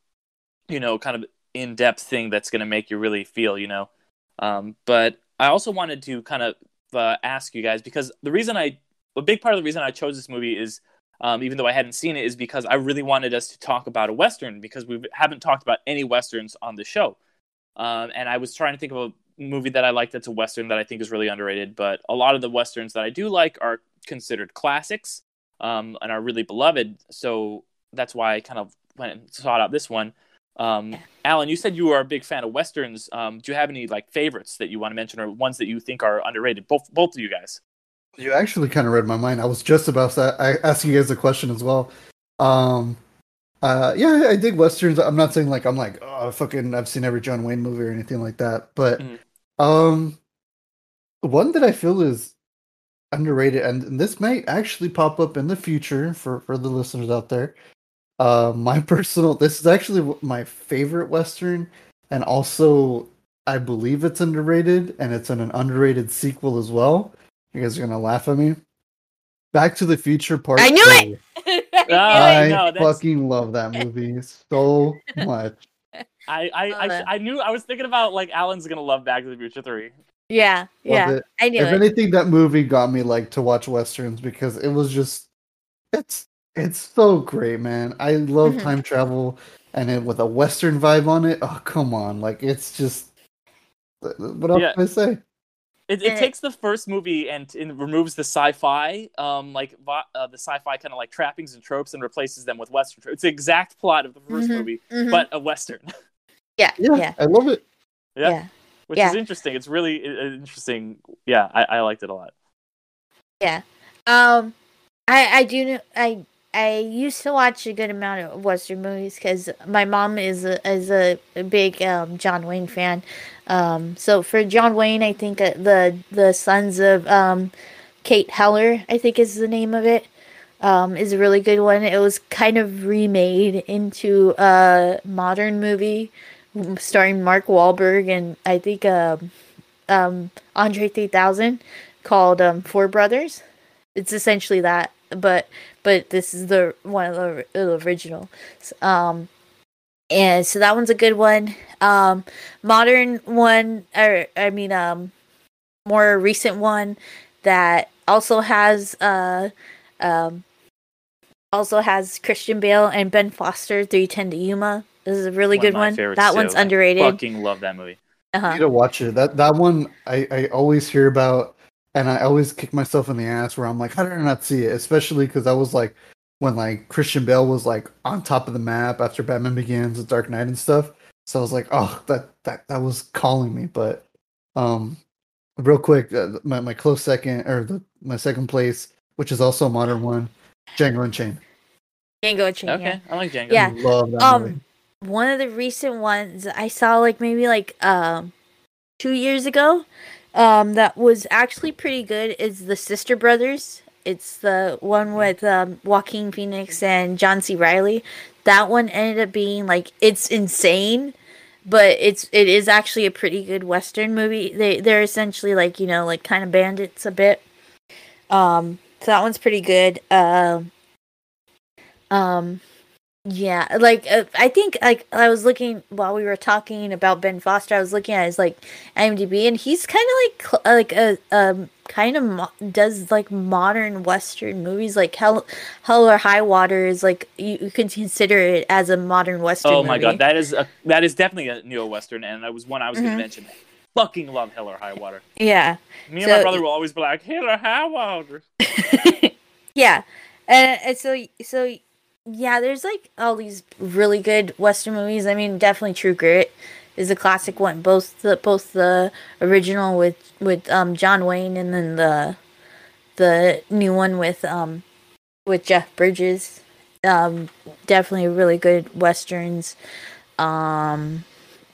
you know, kind of in depth thing that's going to make you really feel, you know. Um, but I also wanted to kind of uh, ask you guys because the reason I, a big part of the reason I chose this movie is, um, even though I hadn't seen it, is because I really wanted us to talk about a Western because we haven't talked about any Westerns on the show. Um, and I was trying to think of a movie that I like that's a Western that I think is really underrated. But a lot of the Westerns that I do like are considered classics um, and are really beloved. So that's why I kind of went and sought out this one. Um, Alan, you said you are a big fan of westerns. Um, do you have any like favorites that you want to mention, or ones that you think are underrated? Both, both of you guys. You actually kind of read my mind. I was just about to I ask you guys a question as well. Um, uh, yeah, I dig westerns. I'm not saying like I'm like oh fucking I've seen every John Wayne movie or anything like that, but Mhm. um, one that I feel is underrated, and this might actually pop up in the future for for the listeners out there. Uh, my <laughs> personal this is actually my favorite western, and also I believe it's underrated, and it's in an underrated sequel as well. You guys are gonna laugh at me. Back to the Future Part. I knew Three. it! Ah, <laughs> I no, fucking love that movie so <laughs> much. I, I, I. I knew I was thinking about like Alan's gonna love Back to the Future Three. yeah Love yeah it. i knew If it anything, that movie got me like to watch westerns because it was just it's it's so great, man. I love Mhm. time travel and it with a western vibe on it. Oh come on, like it's just what else Yeah. can I say? It, it takes the first movie and, and removes the sci-fi, um, like uh, the sci-fi kind of like trappings and tropes, and replaces them with western. tropes. It's the exact plot of the 1st Mhm, movie, Mhm. but a western. <laughs> yeah Yeah, yeah I love it. Yeah. yeah. which Yeah. is interesting. It's really interesting. Yeah, I, I liked it a lot. Yeah. Um, I I do know I I used to watch a good amount of Western movies because my mom is a is a, big um, John Wayne fan. Um, so for John Wayne, I think uh, the the Sons of um, Katie Elder, I think is the name of it. Um, is a really good one. It was kind of remade into a modern movie starring Mark Wahlberg and I think um, um, Andre 3000 called Four Brothers. It's essentially that, but but this is the one of the, the original. Um, and so that one's a good one. Um, modern one, or I mean, um, more recent one that also has uh, um, also has Christian Bale and Ben Foster. Three Ten to Yuma. This is a really One good one. That too. one's I underrated. Fucking love that movie. I Uh-huh. need to watch it. That that one I, I always hear about, and I always kick myself in the ass where I'm like, how did I not see it? Especially because I was like, when like Christian Bale was like on top of the map after Batman Begins, The Dark Knight, and stuff. So I was like, oh, that that that was calling me. But um, real quick, uh, my my close second or the my second place, which is also a modern one, Django Unchained. Django Unchained. Okay, yeah. I like Django. Yeah. love that Um, movie. one of the recent ones I saw like maybe like um two years ago, um that was actually pretty good is the Sister Brothers. It's the one with um Joaquin Phoenix and John C. Reilly. That one ended up being like it's insane, but it's it is actually a pretty good western movie. They they're essentially like you know like kind of bandits a bit. Um, so that one's pretty good. Um, um, yeah, like uh, I think like I was looking while we were talking about Ben Foster. I was looking at his like IMDb, and he's kind of like cl- uh, like a um kind of mo- does like modern western movies. Like Hell Hell or High Water is like you, you can consider it as a modern western. Oh my movie. god, that is a that is definitely a neo western, and that was one I was Mhm. going to mention. Fucking love Hell or High Water. yeah. Me and my brother will always be like Hell or High Water. <laughs> yeah and, and so so yeah there's like all these really good western movies. I mean definitely true grit is a classic one. Both the both the original with with um john wayne and then the the new one with um with jeff bridges. Um definitely really good westerns. Um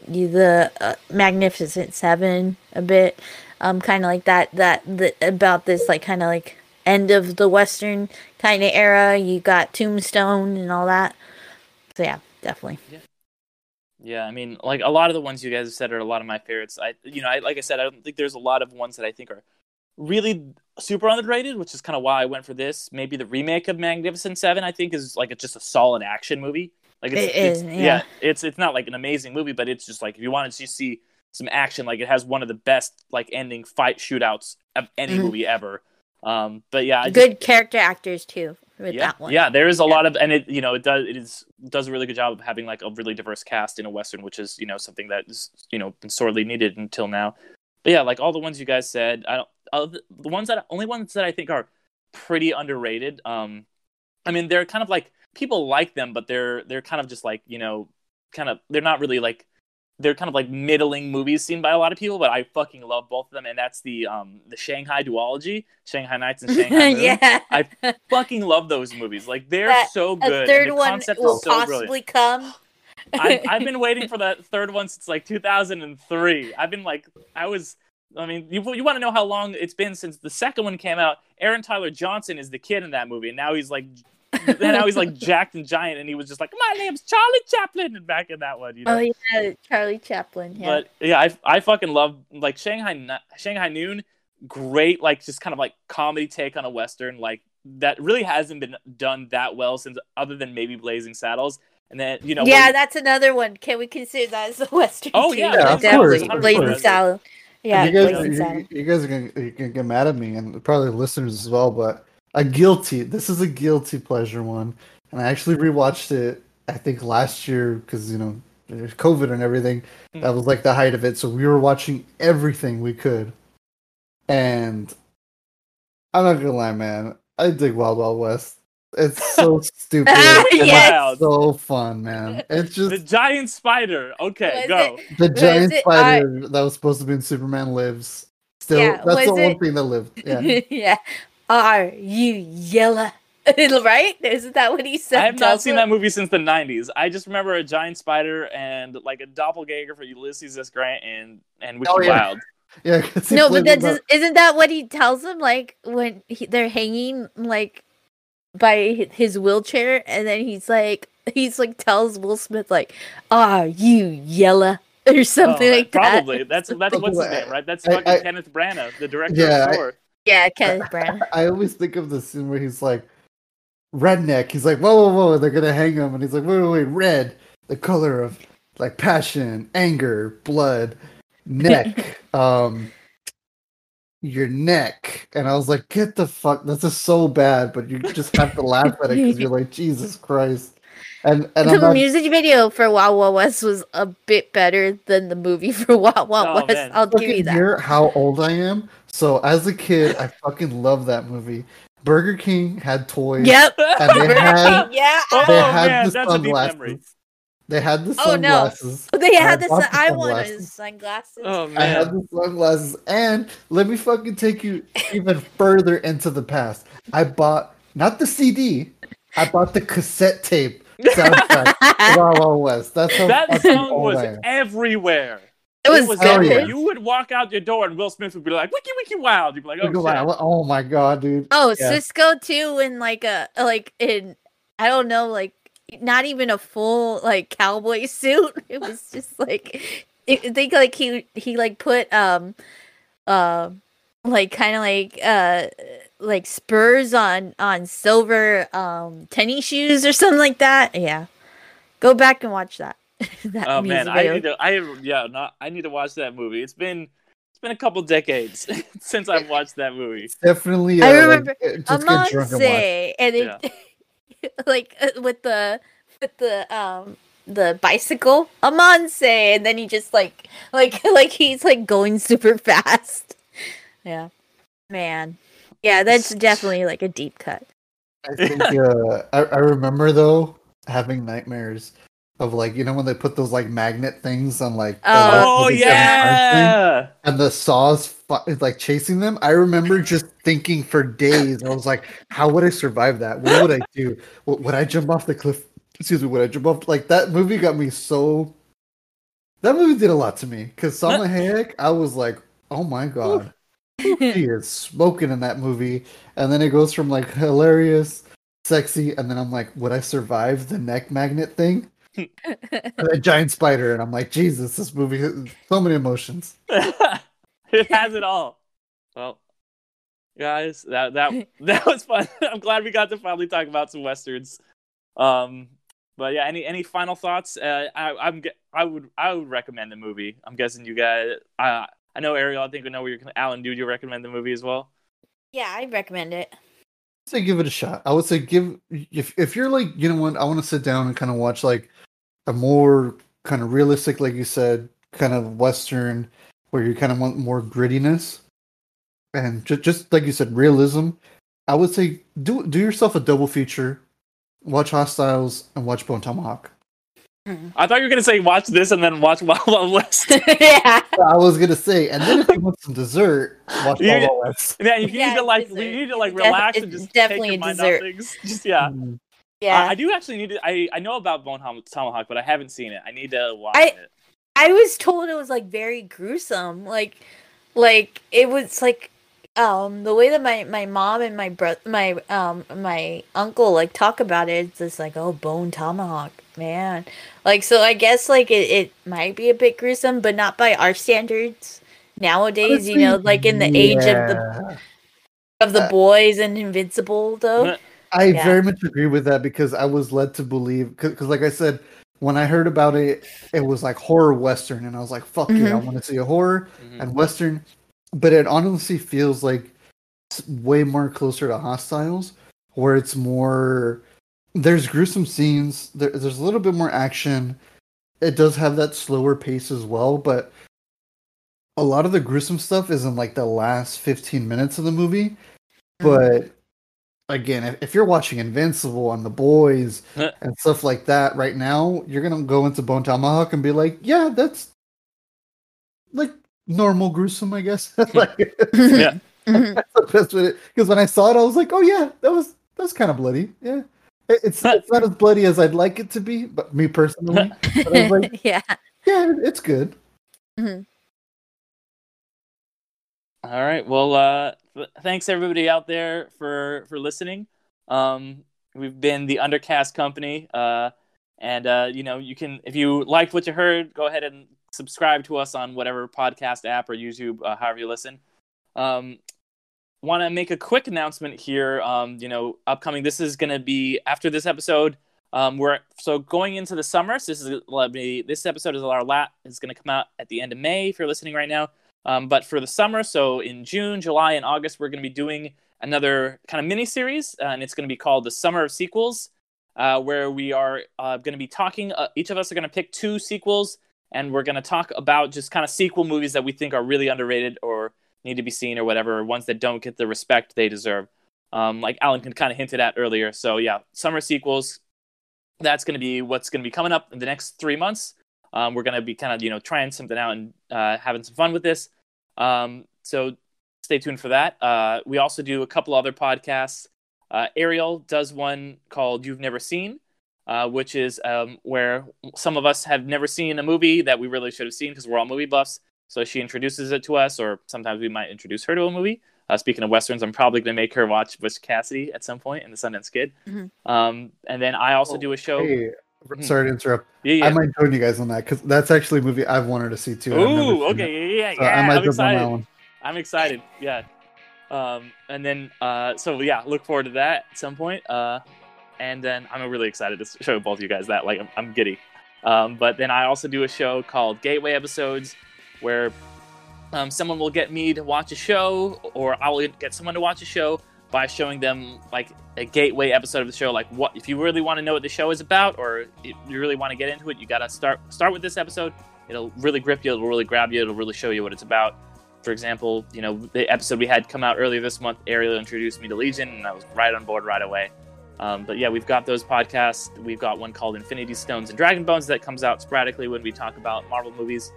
the uh, magnificent seven a bit. Um kind of like that that the, about this like kind of like end of the western kind of era you got tombstone and all that so yeah definitely Yeah, I mean, like a lot of the ones you guys have said are a lot of my favorites. I, you know, I, like I said, I don't think there's a lot of ones that I think are really super underrated, which is kind of why I went for this. Maybe the remake of Magnificent Seven, I think, is like a, just a solid action movie. Like it's, It it's is, yeah. it's it's not like an amazing movie, but it's just like if you wanted to see some action, like it has one of the best like ending fight shootouts of any Mhm. movie ever. Um, but yeah, I just, good character actors too with yeah, that one Yeah, there is a Yeah. lot of, and it you know it does it is does a really good job of having like a really diverse cast in a western, which is you know something that is you know been sorely needed until now. But yeah, like all the ones you guys said, I don't uh, the the ones that only ones that I think are pretty underrated. Um, I mean they're kind of like people like them, but they're they're kind of just like you know kind of they're not really like they're kind of like middling movies seen by a lot of people, but I fucking love both of them, and that's the um the Shanghai duology, Shanghai Knights and Shanghai <laughs> Moon. yeah I fucking love those movies. Like they're That- so good. and third one will so possibly brilliant. come I, I've <laughs> been waiting for that third one since like 2003. I've been like, I was. I mean, you you want to know how long it's been since the second one came out? Aaron Taylor-Johnson is the kid in that movie, and now he's like, <laughs> and I was like jacked and giant, and he was just like, my name's Charlie Chaplin, and back in that one, you know. oh yeah charlie chaplin yeah But yeah, I I fucking love like Shanghai Shanghai Noon. Great, like just kind of like comedy take on a western, like that really hasn't been done that well since other than maybe Blazing Saddles. And then you know, yeah where- that's another one can we consider that as a western Oh, yeah, Yeah, of definitely course, of blazing Saddles. yeah you guys, blazing you, you guys are gonna, you can get mad at me, and probably listeners as well. But a guilty. This is a guilty pleasure one, and I actually rewatched it. I think last year because you know there's COVID and everything. Hmm. That was like the height of it. So we were watching everything we could, and I'm not gonna lie, man. I dig Wild Wild West. It's so <laughs> stupid. and <laughs> it's so fun, man. It's just The giant spider. Okay, Was go. it- the giant it- spider that was supposed to be in Superman lives. Still, Yeah, that's the was one thing that lived. Yeah. <laughs> yeah. Are you yellow? <laughs> right? Isn't that what he said? I have not seen that movie since the '90s. I just remember a giant spider and like a doppelganger for Ulysses S. Grant and and Wiki Oh, yeah. Wild. Yeah, 'cause he No, but plays that's about- isn't that what he tells him? Like when he, they're hanging, like by his wheelchair, and then he's like, <laughs> he's like tells Will Smith like, "Are you yellow?" <laughs> or something Oh, like that. Probably. That's that's what's his name, right? That's I- fucking I- Kenneth Branagh, the director Yeah, of Thor. Yeah, Kenneth Branagh. <laughs> I always think of the scene where he's like, redneck. He's like, whoa, whoa, whoa, they're gonna hang him, and he's like, wait, wait, wait, red, the color of like passion, anger, blood, neck, <laughs> um, your neck, and I was like, get the fuck, this is so bad, but you just have to laugh at it because you're like, Jesus Christ, and and the not, music video for Wild Wild West was a bit better than the movie <laughs> for Wild Wild Oh, West. man. I'll give you that. hear how old I am. So as a kid, I fucking love that movie. Burger King had toys. Yep. And they had <laughs> yeah. <laughs> Oh They had man, the that's a deep sunglasses. memory. They had the sunglasses. Oh, no. <laughs> They had I the bought sun- the I wanted sunglasses. Oh man! I had man. the sunglasses, and let me fucking take you even further into the past. I bought not the CD, I bought the cassette tape soundtrack. of Wild Wild West. That's how That song was everywhere. It was, was Hell yeah. You would walk out your door and Will Smith would be like, "Wiki Wiki Wild." You'd be like, "Oh, Look at shit. that. Oh my god, dude! Oh, Yeah. Sisqó too, in like a like in I don't know, like not even a full like cowboy <laughs> suit. It was just like I think like he he like put um uh like kind of like uh like spurs on on silver um tennis shoes or something like that. Yeah, go back and watch that. <laughs> that Oh music man, I need to. I yeah, not. I need to watch that movie. It's been it's been a couple decades <laughs> since I've watched that movie. Definitely. I uh, like, remember uh, just get drunk and watch. Amonse, and it <laughs> like uh, with the with the um the bicycle Amonse, and then he just like like like he's like going super fast. Yeah, man. Yeah, that's definitely like a deep cut. I think uh, I, I remember though having nightmares of like you know when they put those like magnet things on like Oh, Oh seven thing, yeah. and the saws fu- like chasing them. I remember <laughs> just thinking for days. I was like, how would I survive that? What would I do? Would, would I jump off the cliff? Excuse me. Would I jump off? Like that movie got me so. That movie did a lot to me because Salma Hayek. I was like, oh my god. <laughs> She is smoking in that movie, and then it goes from like hilarious, sexy, and then I'm like, would I survive the neck magnet thing? A <laughs> giant spider, and I'm like, Jesus, this movie has so many emotions. <laughs> it has it all. Well, guys, that that <laughs> that was fun. I'm glad we got to finally talk about some westerns. Um, but yeah, any any final thoughts? Uh, I I'm I would I would recommend the movie. I'm guessing you guys. I I know Ariel. I think we know where you're. Alan, do you recommend the movie as well? Yeah, I recommend it. say give it a shot. I would say give if if you're like you know what I want to sit down and kind of watch like a more kind of realistic, like you said, kind of western where you kind of want more grittiness and just just like you said, realism. I would say do do yourself a double feature. Watch Hostiles and watch Bone Tomahawk. I thought you were gonna say watch this and then watch Wild Wild West. <laughs> yeah. I was gonna say, and then if you want some dessert, watch You- Wild Wild West. yeah, you Yeah, need to like dessert. you need to like It's relax and just definitely take your a mind dessert. off things. Just yeah. Mm. Yeah. I, I do actually need to. I I know about Bone Tom- Tomahawk, but I haven't seen it. I need to watch I- it. I was told it was like very gruesome. Like like it was like um the way that my my mom and my brother my um my uncle like talk about it it's just like oh bone tomahawk man like so i guess like it, it might be a bit gruesome but not by our standards nowadays you know like in the age of the of the Uh, boys and invincible though I Yeah. very much agree with that because I was led to believe because, like I said, when I heard about it, it was like horror western, and I was like, "Fuck yeah, I Mhm. want to see a horror Mhm. and western." But it honestly feels like way more closer to Hostiles, where it's more. There's gruesome scenes. There, there's a little bit more action. It does have that slower pace as well, but a lot of the gruesome stuff is in like the last 15 minutes of the movie. But again, if, if you're watching Invincible and The Boys and stuff like that right now, you're gonna go into Bone Tomahawk and be like, yeah, that's like normal gruesome, I guess. <laughs> like, Yeah. <laughs> That's the best with it. Because when I saw it, I was like, oh yeah, that was that's kind of bloody. Yeah. It- It's, it's not as bloody as I'd like it to be, but me personally, but like, <laughs> yeah. yeah, it's good. All right. Well, uh, th- thanks everybody out there for for listening. Um, we've been the Undercast Company, uh, and uh, you know, you can if you liked what you heard, go ahead and subscribe to us on whatever podcast app or YouTube, uh, however you listen. Um, Want to make a quick announcement here. Um, you know, upcoming. This is going to be after this episode. Um, we're so going into the summer. So this is let me. This episode is our lat. It's going to come out at the end of May. If you're listening right now. Um, but for the summer, so in June, July, and August, we're going to be doing another kind of mini series, uh, and it's going to be called the Summer of Sequels, uh, where we are uh, going to be talking. Uh, each of us are going to pick two sequels, and we're going to talk about just kind of sequel movies that we think are really underrated or need to be seen or whatever, or ones that don't get the respect they deserve. Um, like Alan can kind of hinted at earlier. So yeah, summer sequels. That's going to be what's going to be coming up in the next three months. Um, we're going to be kind of you know trying something out and uh, having some fun with this. Um, so stay tuned for that. Uh, we also do a couple other podcasts. Uh, Ariel does one called "You've Never Seen," uh, which is um, where some of us have never seen a movie that we really should have seen because we're all movie buffs. So she introduces it to us, or sometimes we might introduce her to a movie. Uh, speaking of westerns, I'm probably going to make her watch Butch Cassidy at some point in the Sundance Kid. Mhm. Um, and then I also Oh, do a show. Hey. Sorry to interrupt. Yeah, yeah. I might join you guys on that because that's actually a movie I've wanted to see too. Ooh, it. okay, yeah, yeah, So yeah. I might on that excited. one. I'm excited. Yeah. Um, and then, uh, so yeah, look forward to that at some point. Uh, and then I'm really excited to show both of you guys that. Like, I'm, I'm giddy. Um, but then I also do a show called Gateway Episodes, where um, someone will get me to watch a show, or I will get someone to watch a show by showing them like a gateway episode of the show. Like, what if you really want to know what the show is about, or you really want to get into it, you gotta start start with this episode. It'll really grip you. It'll really grab you. It'll really show you what it's about. For example, you know the episode we had come out earlier this month, Ariel introduced me to Legion, and I was right on board right away. Um, but yeah, we've got those podcasts. We've got one called Infinity Stones and Dragon Bones that comes out sporadically when we talk about Marvel movies.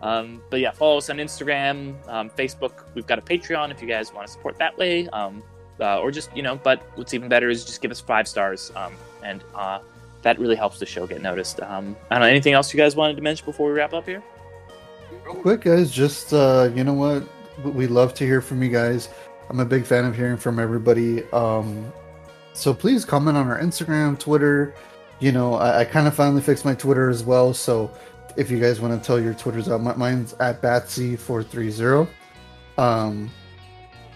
Um, but yeah, follow us on Instagram, um, Facebook. We've got a Patreon if you guys want to support that way. Um, uh, or just, you know, but what's even better is just give us five stars. Um, and uh, that really helps the show get noticed. Um, I don't know, anything else you guys wanted to mention before we wrap up here? Real quick, guys, just uh, you know what? We love to hear from you guys. I'm a big fan of hearing from everybody. Um, so please comment on our Instagram, Twitter. You know, I, I kind of finally fixed my Twitter as well. So if you guys want to tell your Twitters out, mine's at Batsy430. Um,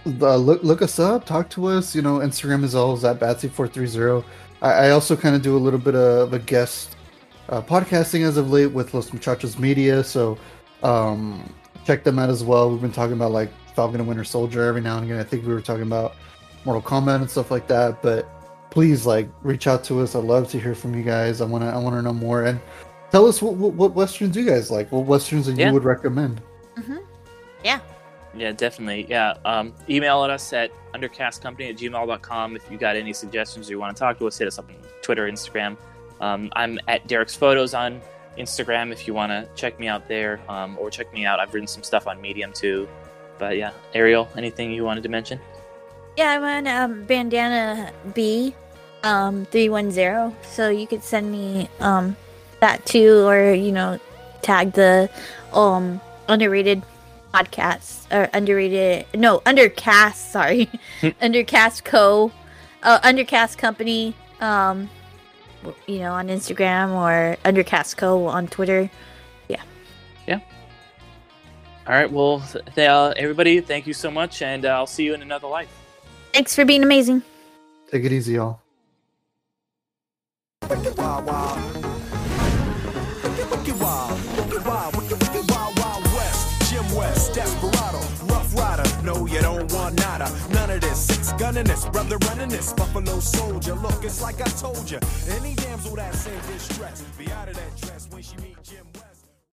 the, look look us up, talk to us. You know, Instagram is always at Batsy430. I, I also kind of do a little bit of a guest uh, podcasting as of late with Los Muchachos Media. So um, check them out as well. We've been talking about like Falcon and Winter Soldier every now and again. I think we were talking about Mortal Kombat and stuff like that. But please, like, reach out to us. I'd love to hear from you guys. I wanna I wanna know more and tell us what what, what westerns you guys like. What westerns that Yeah. you would recommend. Yeah, definitely. Yeah. Um, email at us at undercastcompany at gmail.com if you got any suggestions or you want to talk to us. Hit us up on Twitter, Instagram. Um, I'm at Derek's Photos on Instagram if you want to check me out there um, or check me out. I've written some stuff on Medium too. But yeah, Ariel, anything you wanted to mention? Yeah, I'm on um, bandana B um 310 so you could send me um that too or you know tag the um underrated podcast or underrated no undercast sorry <laughs> undercast co uh, undercast company um you know on Instagram or undercast co on Twitter yeah yeah All right. Well, th- uh, everybody, thank you so much, and uh, I'll see you in another life. thanks for being amazing Take it easy, y'all. Wicked wild, wild. Wicked, wicked wild. Nada. None of this. Six gunning this, brother running this. Buffalo soldier. Look, it's like I told you. Any damsel that's in distress, be out of that dress when she meet Jim.